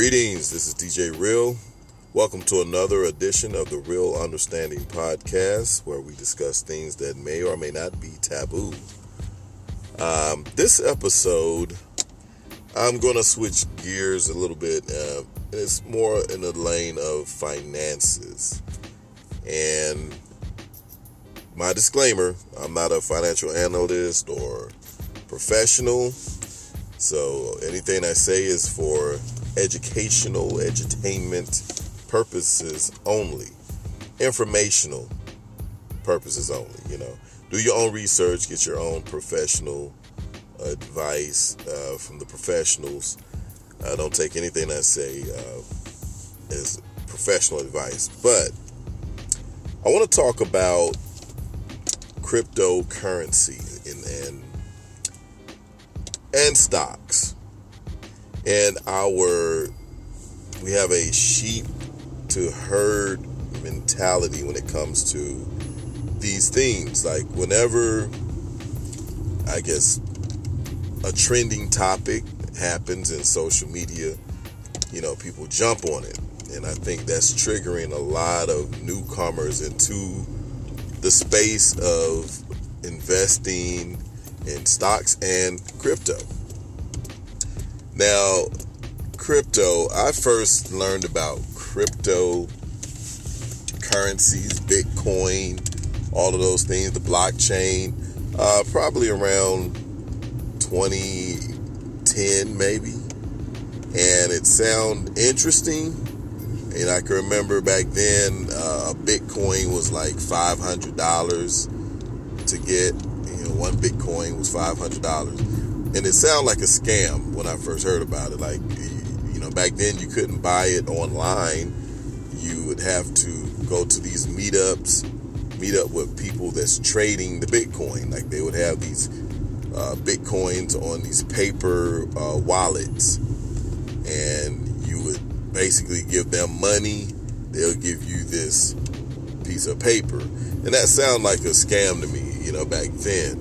Greetings, this is DJ Wreal. Welcome to another edition of the Real Understanding Podcast, where we discuss things that may or may not be taboo. Um, this episode, I'm going to switch gears a little bit. Uh, it's more in the lane of finances. And my disclaimer I'm not a financial analyst or professional. So anything I say is for educational, edutainment purposes only, informational purposes only. You know, do your own research, get your own professional advice uh, from the professionals. I don't take anything I say uh, as professional advice, but I want to talk about cryptocurrency and, and and stocks. And our we have a sheep to herd mentality when it comes to these things. Like whenever I guess a trending topic happens in social media, you know, people jump on it. And I think that's triggering a lot of newcomers into the space of investing in stocks and crypto. Now, crypto, I first learned about crypto currencies, Bitcoin, all of those things, the blockchain, uh, probably around 2010, maybe. And it sounded interesting. And I can remember back then, uh, Bitcoin was like $500 to get You know, one Bitcoin was five hundred dollars, and it sounded like a scam when I first heard about it. Like, you know, back then you couldn't buy it online. You would have to go to these meetups, meet up with people that's trading the Bitcoin. Like they would have these uh, Bitcoins on these paper uh, wallets, and you would basically give them money. They'll give you this piece of paper, and that sounded like a scam to me you know, back then.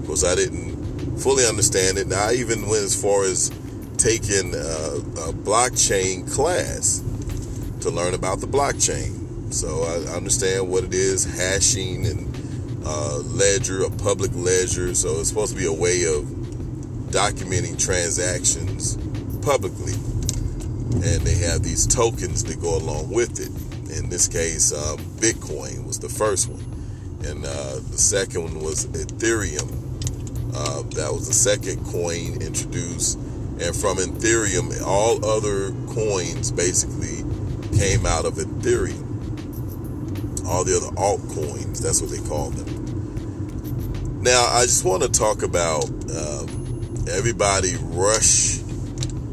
Of course, I didn't fully understand it. Now, I even went as far as taking a, a blockchain class to learn about the blockchain. So I understand what it is, hashing and uh, ledger, a public ledger. So it's supposed to be a way of documenting transactions publicly. And they have these tokens that go along with it. In this case, um, Bitcoin was the first one and uh, the second one was Ethereum. Uh, that was the second coin introduced, and from Ethereum, all other coins basically came out of Ethereum. All the other altcoins, that's what they call them. Now, I just want to talk about um, everybody rush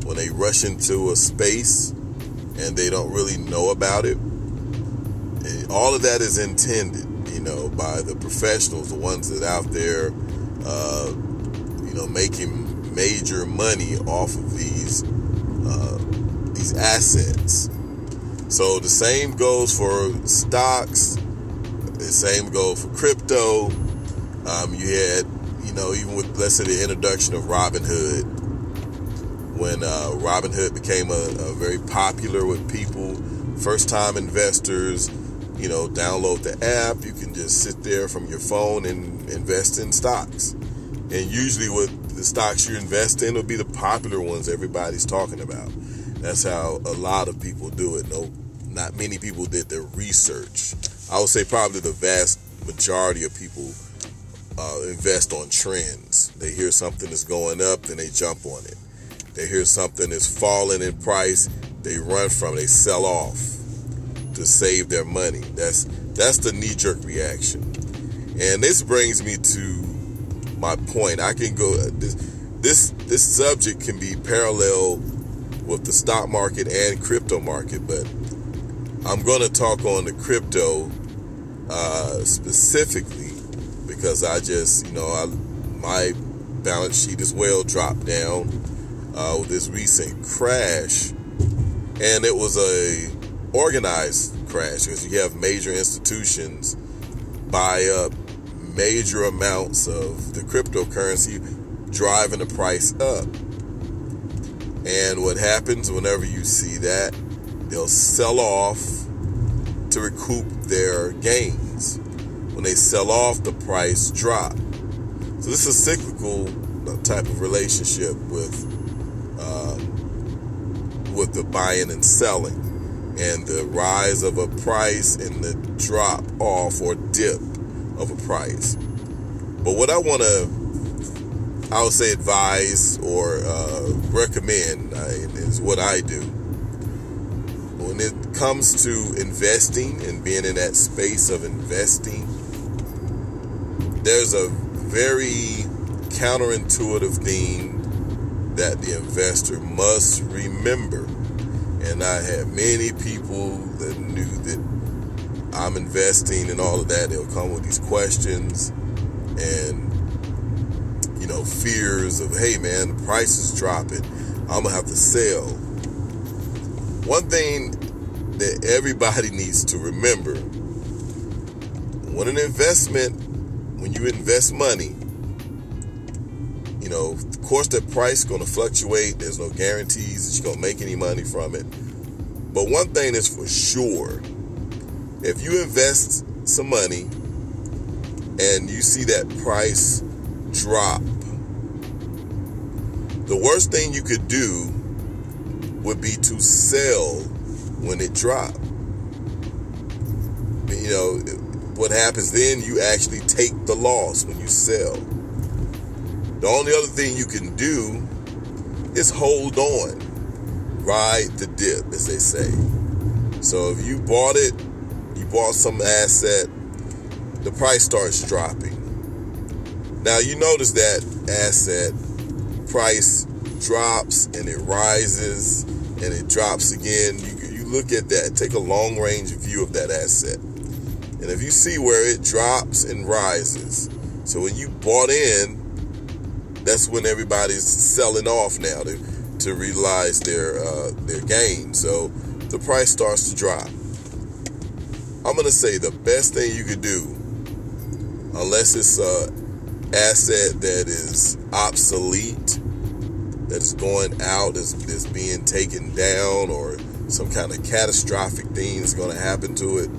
when they rush into a space and they don't really know about it. All of that is intended you know, by the professionals, the ones that out there, uh, you know, making major money off of these uh, these assets. So the same goes for stocks. The same goes for crypto. Um, you had, you know, even with let's say the introduction of Robinhood, when uh, Robinhood became a, a very popular with people, first time investors you know, download the app. You can just sit there from your phone and invest in stocks. And usually, what the stocks you invest in will be the popular ones everybody's talking about. That's how a lot of people do it. No, not many people did their research. I would say probably the vast majority of people uh, invest on trends. They hear something is going up, then they jump on it. They hear something is falling in price, they run from it, they sell off to save their money. That's that's the knee jerk reaction. And this brings me to my point. I can go this this this subject can be parallel with the stock market and crypto market, but I'm going to talk on the crypto uh, specifically because I just you know I, my balance sheet as well dropped down uh, with this recent crash, and it was a organized crash because you have major institutions buy up major amounts of the cryptocurrency driving the price up. And what happens whenever you see that, they'll sell off to recoup their gains. When they sell off, the price drop. So this is a cyclical type of relationship with uh, with the buying and selling, and the rise of a price and the drop off or dip of a price. But what I want to, I would say, advise or uh, recommend uh, is what I do. When it comes to investing and being in that space of investing, there's a very counterintuitive thing that the investor must remember. And I had many people that knew that I'm investing and all of that. They'll come with these questions and, you know, fears of, hey man, the price is dropping. I'm going to have to sell. One thing that everybody needs to remember when an investment, when you invest money, you know, of course, the price is going to fluctuate. There's no guarantees that you're going to make any money from it. But one thing is for sure if you invest some money and you see that price drop, the worst thing you could do would be to sell when it dropped. You know, what happens then, you actually take the loss when you sell. The only other thing you can do is hold on, ride the dip, as they say. So if you bought it, you bought some asset, the price starts dropping. Now you notice that asset price drops and it rises and it drops again. You, you look at that, take a long range view of that asset. And if you see where it drops and rises, so when you bought in, that's when everybody's selling off now to to realize their uh, their gain. So the price starts to drop. I'm gonna say the best thing you could do, unless it's a asset that is obsolete, that is going out, is is being taken down, or some kind of catastrophic thing is to happen to it,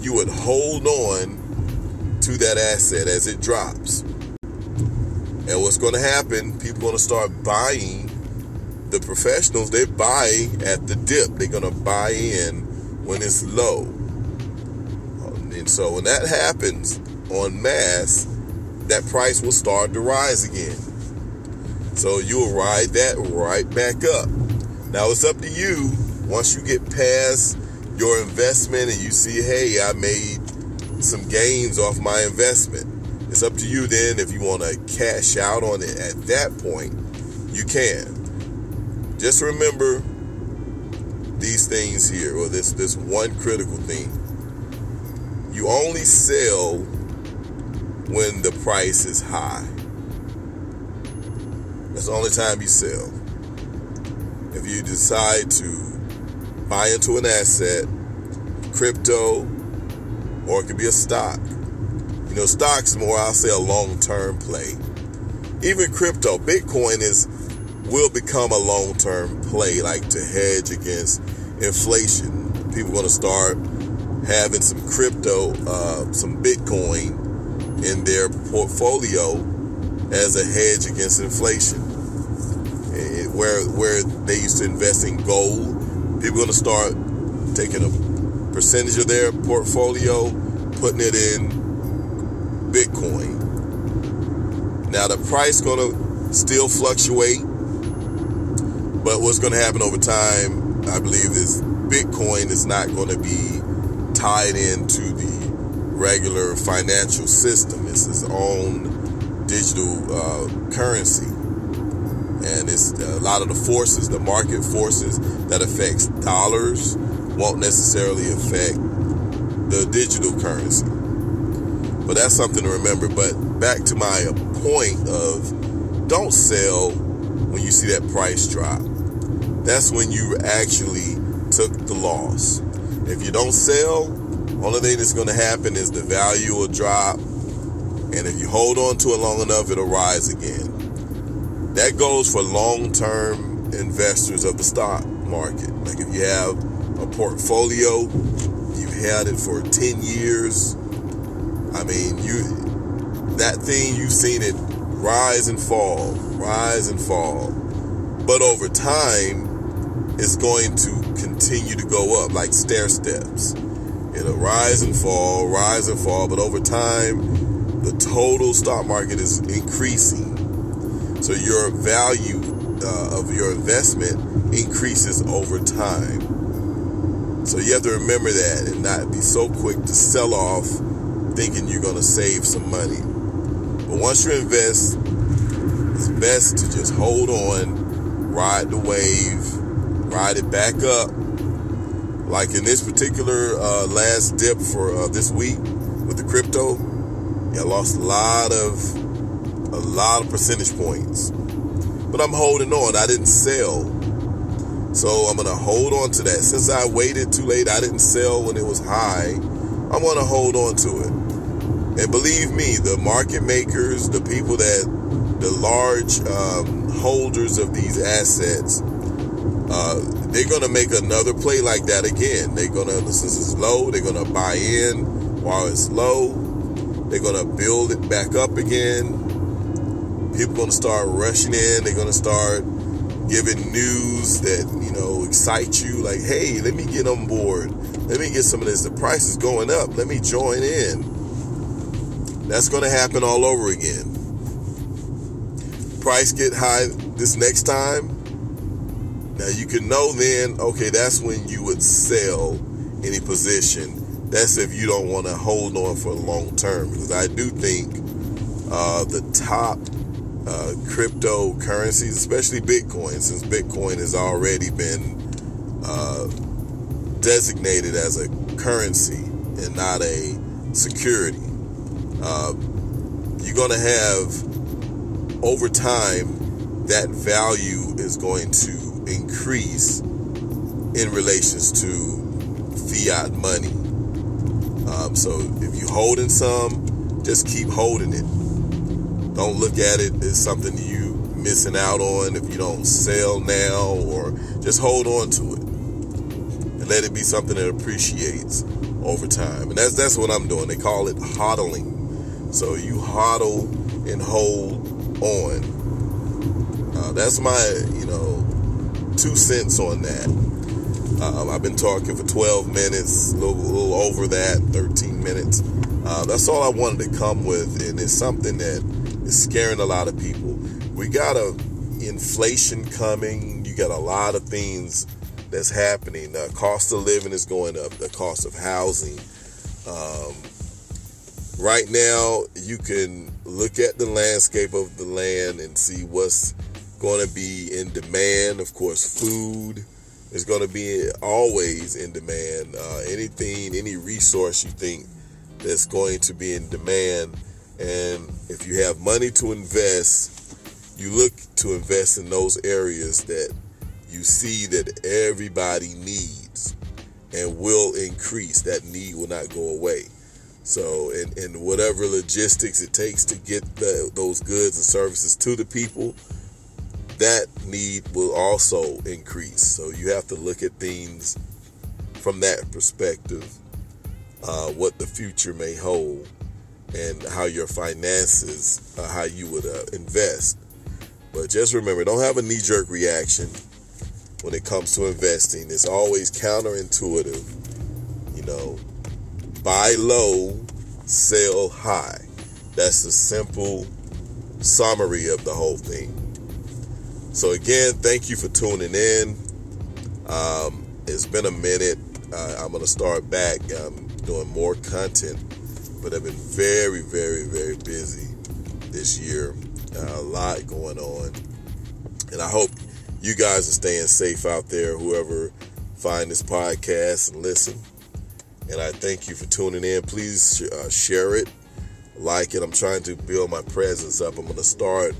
you would hold on to that asset as it drops and what's going to happen, people are going to start buying. The professionals, they buy at the dip. They're going to buy in when it's low. Um, and so when that happens on mass, that price will start to rise again. So you'll ride that right back up. Now it's up to you once you get past your investment and you see, hey, I made some gains off my investment it's up to you then if you want to cash out on it at that point, you can. Just remember these things here, or this this one critical thing. You only sell when the price is high. That's the only time you sell. If you decide to buy into an asset, crypto, or it could be a stock, you know, stocks more, I'll say a long term play. Even crypto, Bitcoin is will become a long term play, like to hedge against inflation. People are going to start having some crypto, uh, some Bitcoin in their portfolio as a hedge against inflation. It, where where they used to invest in gold, people are going to start taking a percentage of their portfolio, putting it in Bitcoin. Now the price to still fluctuate, but what's to happen over time, I believe, is Bitcoin is not to be tied into the regular financial system. It's its own digital uh, currency, and it's a lot of the forces, the market forces that affects dollars, won't necessarily affect the digital currency. But that's something to remember. But back to my point of don't sell when you see that price drop. That's when you actually took the loss. If you don't sell, only thing that's going to happen is the value will drop. And if you hold on to it long enough, it'll rise again. That goes for long term investors of the stock market. Like if you have a portfolio, you've had it for 10 years. I mean, you that thing you've seen it rise and fall, rise and fall. But over time, it's going to continue to go up like stair steps. It'll rise and fall, rise and fall, but over time, the total stock market is increasing. So your value uh, of your investment increases over time. So you have to remember that and not be so quick to sell off thinking you're going to save some money. But once you invest, it's best to just hold on, ride the wave, ride it back up. Like in this particular uh, last dip for uh, this week with the crypto, I lost a lot of a lot of percentage points. But I'm holding on. I didn't sell. So I'm going to hold on to that. Since I waited too late, I didn't sell when it was high. I'm going to hold on to it. And believe me, the market makers, the people that, the large um, holders of these assets, uh, they're going to make another play like that again. They're going to, since it's low, they're going to buy in while it's low. They're going to build it back up again people going to start rushing in. They're going to start giving news that, you know, excite you. Like, hey, let me get on board. Let me get some of this. The price is going up. Let me join in. That's going to happen all over again. Price get high this next time. Now you can know then, okay, that's when you would sell any position. That's if you don't want to hold on for long term. Because I do think uh, the top uh, cryptocurrencies, especially Bitcoin, since Bitcoin has already been uh, designated as a currency and not a security. Uh, you're going to have, over time, that value is going to increase in relations to fiat money. Um, so if you're holding some, just keep holding it don't look at it as something you missing out on if you don't sell now or just hold on to it and let it be something that appreciates over time. And that's that's what I'm doing. They call it hodling. So you huddle and hold on. Uh, that's my you know two cents on that. Uh, I've been talking for 12 minutes, a little, little over that, 13 minutes. Uh, that's all I wanted to come with, and it's something that is scaring a lot of people. We got a inflation coming. You got a lot of things that's happening. The cost of living is going up. The cost of housing. Um, right now, you can look at the landscape of the land and see what's going to be in demand. Of course, food is going to be always in demand. Uh, anything, any resource you think that's going to be in demand and if you have money to invest, you look to invest in those areas that you see that everybody needs and will increase. That need will not go away. So, and, whatever logistics it takes to get the, those goods and services to the people, that need will also increase. So, you have to look at things from that perspective, uh, what the future may hold and how your finances, uh, how you would uh, invest. But just remember, don't have a knee jerk reaction when it comes to investing. It's always counterintuitive. You know, buy low, sell high. That's the simple summary of the whole thing. So, again, thank you for tuning in. Um, it's been a minute. Uh, I'm going to start back um, doing more content but I've been very, very, very busy this year. Uh, a lot going on. And I hope you guys are staying safe out there, whoever find this podcast and listen. And I thank you for tuning in. Please uh, share it, like it. I'm trying to build my presence up. I'm going to start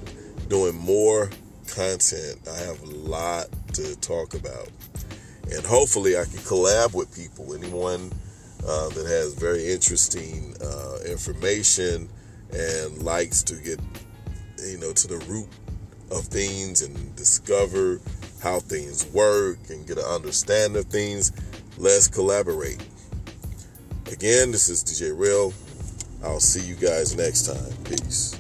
doing more content. I have a lot to talk about. And hopefully, I can collab with people. Anyone uh, that has very interesting uh, information and likes to get, you know, to the root of things and discover how things work and get an understanding of things, let's collaborate. Again, this is DJ Wreal. I'll see you guys next time. Peace.